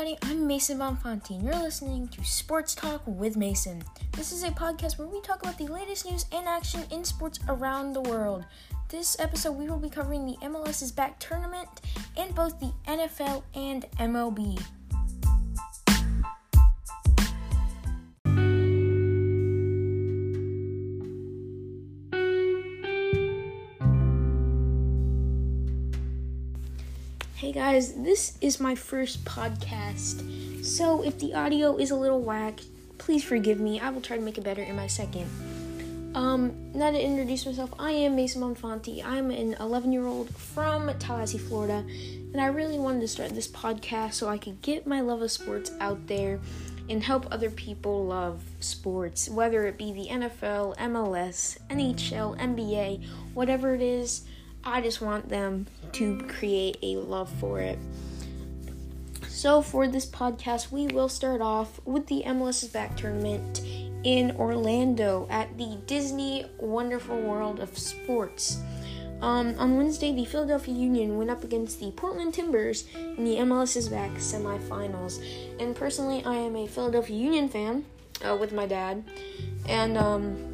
everybody. I'm Mason Bonfanti, and you're listening to Sports Talk with Mason. This is a podcast where we talk about the latest news and action in sports around the world. This episode, we will be covering the MLS is Back tournament and both the NFL and MLB. Hey guys, this is my first podcast, so if the audio is a little whack, please forgive me. I will try to make it better in my second. Um, now to introduce myself, I am Mason Monfanti. I'm an 11 year old from Tallahassee, Florida, and I really wanted to start this podcast so I could get my love of sports out there and help other people love sports, whether it be the NFL, MLS, NHL, NBA, whatever it is. I just want them to create a love for it. So, for this podcast, we will start off with the MLS is Back tournament in Orlando at the Disney Wonderful World of Sports. Um, on Wednesday, the Philadelphia Union went up against the Portland Timbers in the MLS is Back semifinals. And personally, I am a Philadelphia Union fan uh, with my dad. And, um,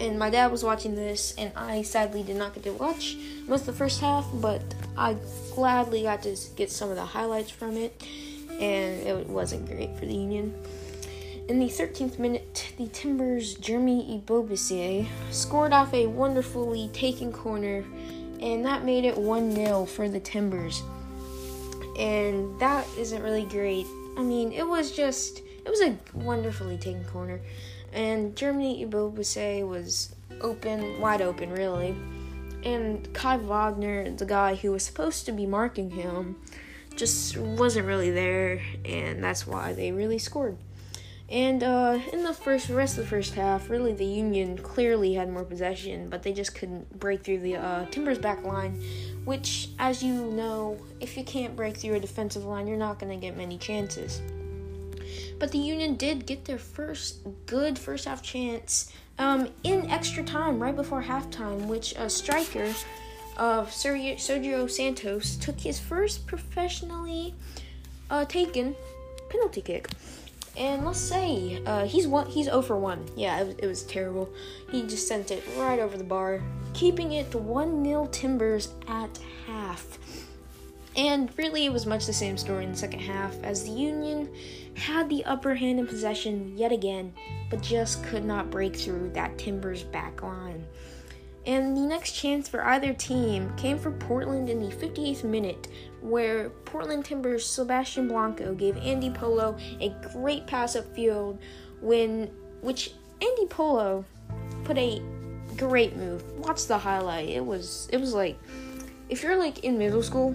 and my dad was watching this, and I sadly did not get to watch most of the first half, but I gladly got to get some of the highlights from it, and it wasn't great for the Union. In the 13th minute, the Timbers' Jeremy Ebobisse scored off a wonderfully taken corner, and that made it 1 0 for the Timbers. And that isn't really great. I mean, it was just, it was a wonderfully taken corner and Jeremy, Ebobisse was open, wide open, really. And Kai Wagner, the guy who was supposed to be marking him, just wasn't really there, and that's why they really scored. And uh, in the first rest of the first half, really the Union clearly had more possession, but they just couldn't break through the uh, Timbers back line, which, as you know, if you can't break through a defensive line, you're not going to get many chances. But the Union did get their first good first half chance um, in extra time, right before halftime, which a striker of Sergio, Santos took his first professionally uh, taken penalty kick. And let's say uh, he's one, he's 0 for 1. Yeah, it was, it was terrible. He just sent it right over the bar, keeping it 1 0 Timbers at half. And really, it was much the same story in the second half as the Union had the upper hand in possession yet again, but just could not break through that Timbers back line. And the next chance for either team came for Portland in the 58th minute, where Portland Timbers' Sebastian Blanco gave Andy Polo a great pass upfield, when which Andy Polo put a great move. Watch the highlight. It was it was like if you're like in middle school,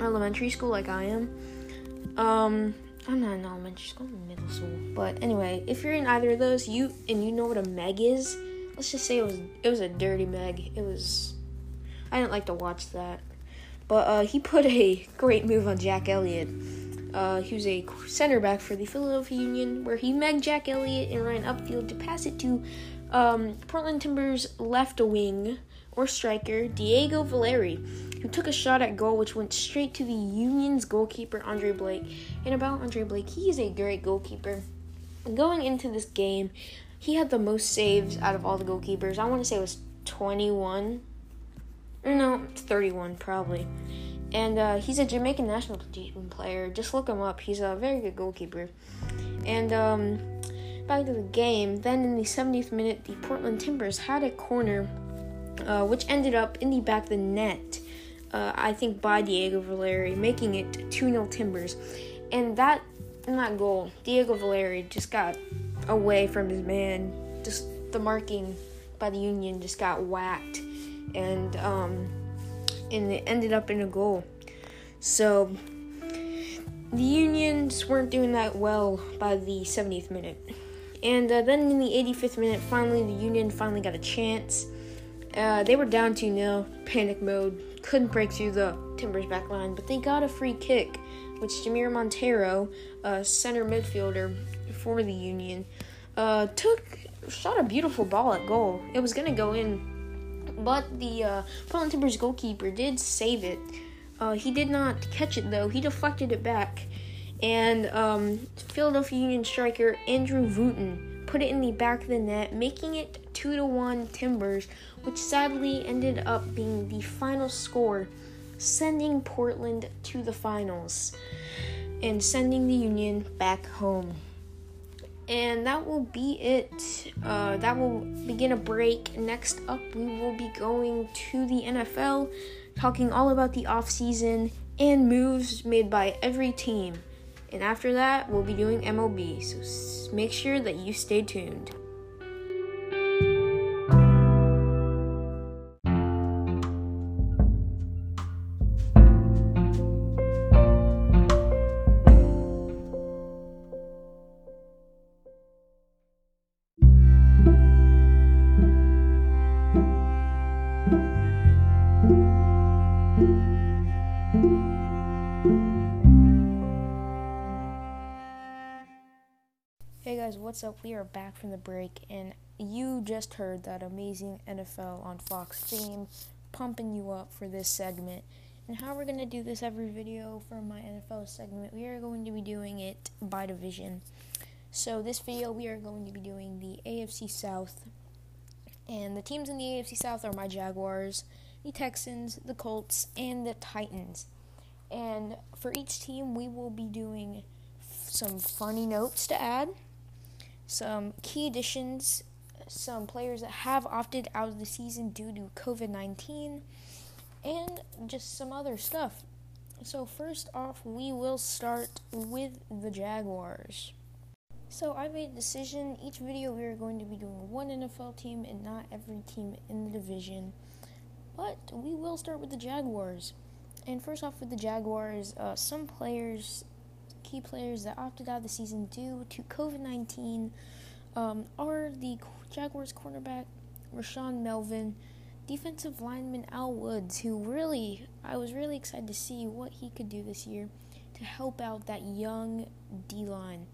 elementary school like I am, um, I'm not in elementary school, I'm in middle school. But anyway, if you're in either of those, you and you know what a meg is, let's just say it was it was a dirty meg. It was I didn't like to watch that. But uh, he put a great move on Jack Elliott. Uh, he was a center back for the Philadelphia Union, where he megged Jack Elliott and ran upfield to pass it to um, Portland Timbers left wing or striker Diego Valeri, who took a shot at goal which went straight to the Union's goalkeeper Andre Blake. And about Andre Blake, he is a great goalkeeper. Going into this game, he had the most saves out of all the goalkeepers. I want to say it was 21. No, 31 probably. And uh, he's a Jamaican national team player. Just look him up. He's a very good goalkeeper. And um, back to the game. Then in the 70th minute, the Portland Timbers had a corner uh, which ended up in the back of the net, uh, I think by Diego Valeri, making it 2 0 Timbers. And that, in that goal, Diego Valeri just got away from his man. Just the marking by the Union just got whacked. And, um, and it ended up in a goal. So, the Unions weren't doing that well by the 70th minute. And uh, then in the 85th minute, finally, the Union finally got a chance. Uh, they were down 2 0, panic mode, couldn't break through the Timbers back line, but they got a free kick, which Jamir Monteiro, a center midfielder for the Union, uh, took, shot a beautiful ball at goal. It was going to go in, but the uh, Portland Timbers goalkeeper did save it. Uh, he did not catch it though, he deflected it back. and um, Philadelphia Union striker Andrew Wooten put it in the back of the net, making it two to one Timbers, which sadly ended up being the final score, sending Portland to the finals and sending the Union back home. And that will be it. Uh, that will begin a break. Next up, we will be going to the NFL, talking all about the offseason and moves made by every team. And after that, we'll be doing MLB. So make sure that you stay tuned. Hey guys, what's up? We are back from the break, and you just heard that amazing NFL on Fox theme pumping you up for this segment. And how we're going to do this every video for my NFL segment, we are going to be doing it by division. So, this video, we are going to be doing the AFC South. And the teams in the AFC South are my Jaguars, the Texans, the Colts, and the Titans. And for each team, we will be doing some funny notes to add some key additions, some players that have opted out of the season due to COVID 19, and just some other stuff. So, first off, we will start with the Jaguars. So, I made a decision each video we are going to be doing one NFL team and not every team in the division. But we will start with the Jaguars. And first off, with the Jaguars, uh, some players players that opted out of the season due to COVID 19 um, are the Jaguars cornerback Rashaan Melvin, defensive lineman Al Woods, who really, I was really excited to see what he could do this year to help out that young D line,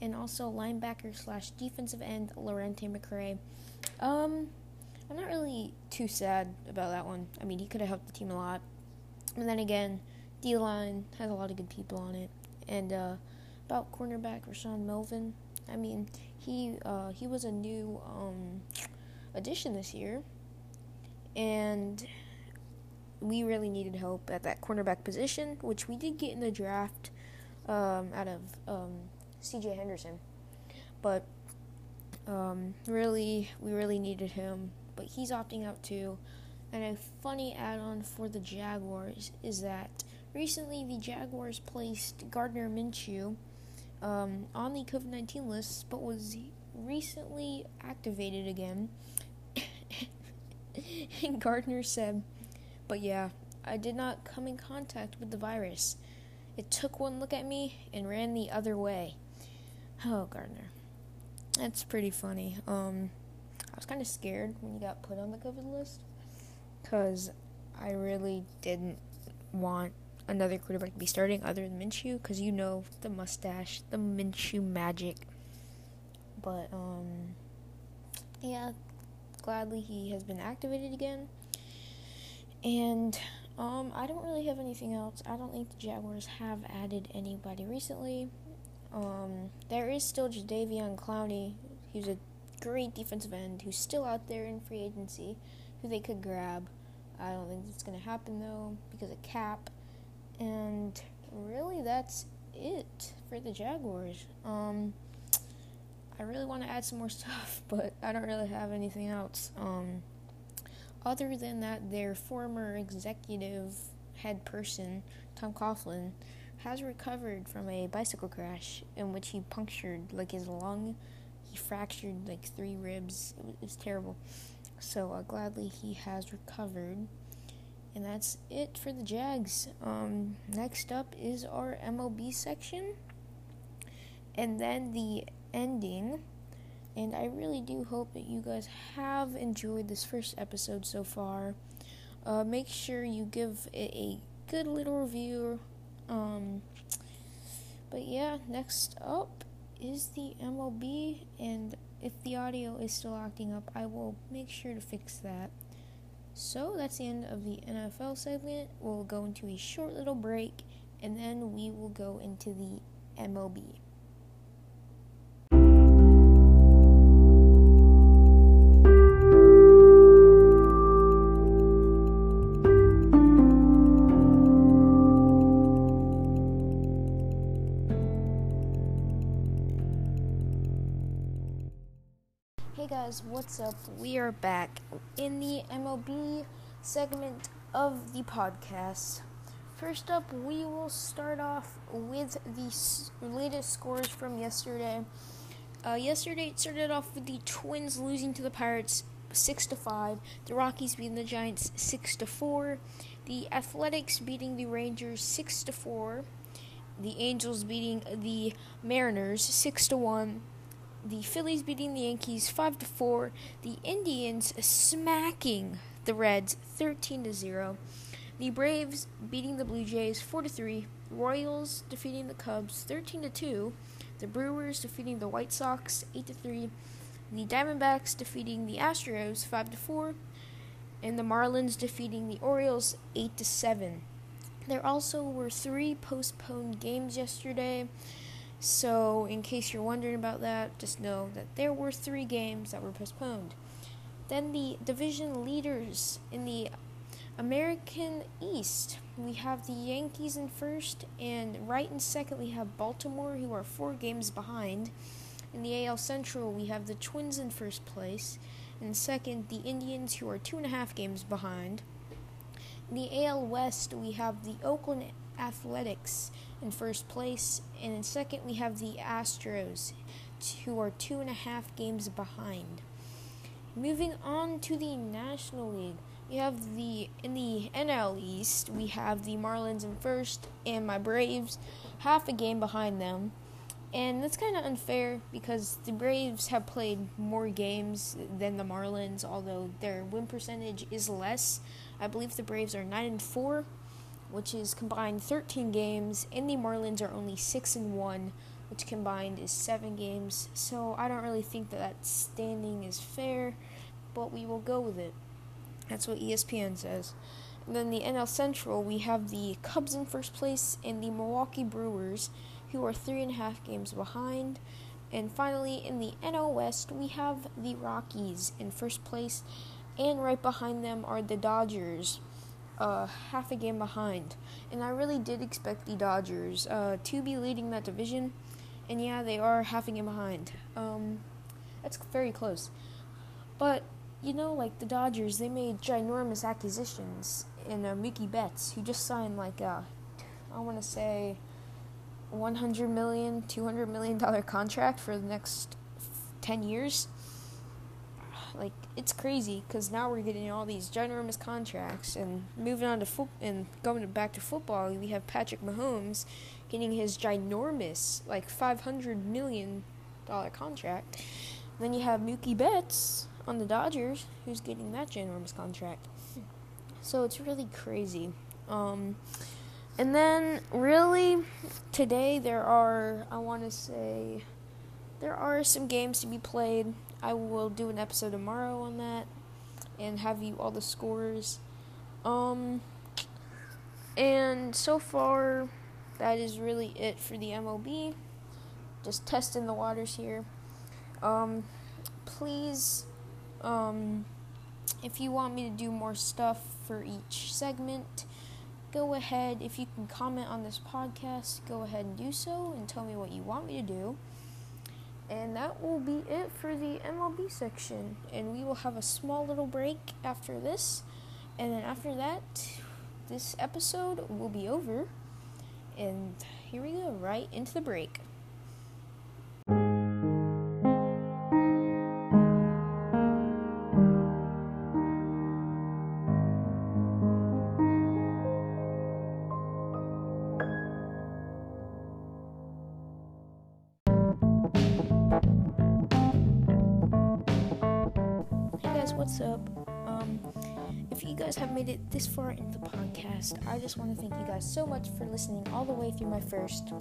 and also linebacker slash defensive end Lerentee McCray. Um, I'm not really too sad about that one. I mean, he could have helped the team a lot. And then again, D line has a lot of good people on it. And uh, about cornerback Rashaan Melvin, I mean, he uh, he was a new um, addition this year, and we really needed help at that cornerback position, which we did get in the draft um, out of um, C.J. Henderson, but um, really we really needed him. But he's opting out too. And a funny add-on for the Jaguars is that recently the Jaguars placed Gardner Minshew um, on the COVID 19 list, but was recently activated again. and Gardner said, But yeah, I did not come in contact with the virus. It took one look at me and ran the other way. Oh, Gardner. That's pretty funny. Um, I was kind of scared when you got put on the COVID list because I really didn't want another quarterback to be starting other than Minshew because you know the mustache, the Minshew magic. But um, yeah, gladly he has been activated again. And um, I don't really have anything else. I don't think the Jaguars have added anybody recently. Um, there is still Jadeveon Clowney, who's a great defensive end who's still out there in free agency, who they could grab. I don't think it's going to happen though because of cap. And really, that's it for the Jaguars. Um, I really want to add some more stuff, but I don't really have anything else. Um, other than that, their former executive head person, Tom Coughlin, has recovered from a bicycle crash in which he punctured like his lung. He fractured like three ribs. It was, it was terrible. So uh, gladly he has recovered. And that's it for the Jags. Um, next up is our MLB section. And then the ending. And I really do hope that you guys have enjoyed this first episode so far. Uh, make sure you give it a good little review. Um, but yeah, next up is the MLB. And if the audio is still acting up, I will make sure to fix that. So that's the end of the NFL segment. We'll go into a short little break and then we will go into the MLB. We are back in the MLB segment of the podcast. First up, we will start off with the latest scores from yesterday. Uh, yesterday, it started off with the Twins losing to the Pirates six to five, the Rockies beating the Giants six to four, the Athletics beating the Rangers six to four, the Angels beating the Mariners six to one the Phillies beating the Yankees 5 to 4, the Indians smacking the Reds 13 to 0, the Braves beating the Blue Jays 4 to 3, Royals defeating the Cubs 13 to 2, the Brewers defeating the White Sox 8 to 3, the Diamondbacks defeating the Astros 5 to 4, and the Marlins defeating the Orioles 8 to 7. There also were three postponed games yesterday. So, in case you're wondering about that, just know that there were three games that were postponed. Then the division leaders in the American East, we have the Yankees in first, and right in second we have Baltimore, who are four games behind. In the AL Central, we have the Twins in first place, and second the Indians, who are two and a half games behind. In the AL West, we have the Oakland Athletics in first place, and in second we have the Astros, who are two and a half games behind. Moving on to the National League, we have the in the NL East we have the Marlins in first, and my Braves half a game behind them. And that's kind of unfair because the Braves have played more games than the Marlins, although their win percentage is less. I believe the Braves are 9 and 4 which is combined 13 games, and the Marlins are only 6 and 1, which combined is 7 games. So I don't really think that that standing is fair, but we will go with it. That's what ESPN says. And then the NL Central, we have the Cubs in first place and the Milwaukee Brewers, who are three and a half games behind. And finally, in the NL West, we have the Rockies in first place, and right behind them are the Dodgers, uh, half a game behind. And I really did expect the Dodgers uh, to be leading that division. And yeah, they are half a game behind. Um, that's very close. But, you know, like the Dodgers, they made ginormous acquisitions in uh, Mookie Betts, who just signed like a, I want to say, 100 million, 200 million dollar contract for the next 10 years like it's crazy because now we're getting all these ginormous contracts and moving on to foot and going back to football. We have Patrick Mahomes getting his ginormous like five hundred million dollar contract. Then you have Mookie Betts on the Dodgers, who's getting that ginormous contract. So it's really crazy. Um, and then really today there are I want to say there are some games to be played. I will do an episode tomorrow on that and have you all the scores. Um, and so far, that is really it for the MLB. Just testing the waters here. Um, please, um, if you want me to do more stuff for each segment, go ahead. If you can comment on this podcast, go ahead and do so and tell me what you want me to do. And that will be it for the MLB section. And we will have a small little break after this. And then after that, this episode will be over. And here we go, right into the break. Far in the podcast, I just want to thank you guys so much for listening all the way through my first.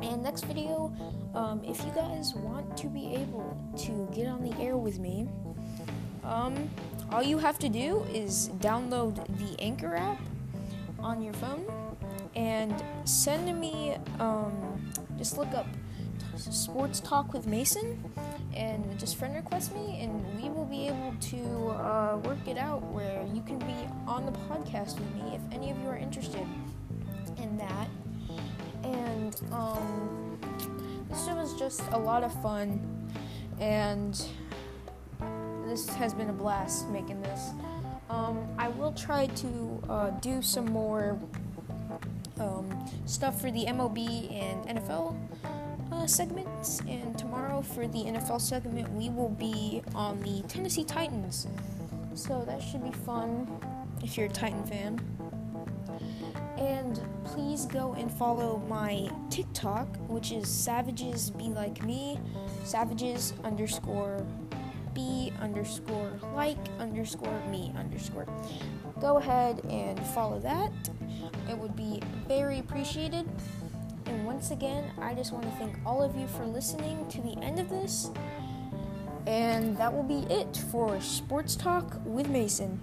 And next video, um, if you guys want to be able to get on the air with me, um, all you have to do is download the Anchor app on your phone and send me um, just look up Sports Talk with Mason and just friend request me, and we will be able to uh, work it out where you can be on the podcast with me if any of you are interested in that. And um, this was just a lot of fun, and this has been a blast making this. Um, I will try to uh, do some more um, stuff for the MLB and NFL segments, and tomorrow for the NFL segment, we will be on the Tennessee Titans. So that should be fun if you're a Titan fan. And please go and follow my TikTok, which is Savages Be Like Me, Savages underscore be underscore like underscore me underscore. Go ahead and follow that. It would be very appreciated. Once again, I just want to thank all of you for listening to the end of this. And that will be it for Sports Talk with Mason.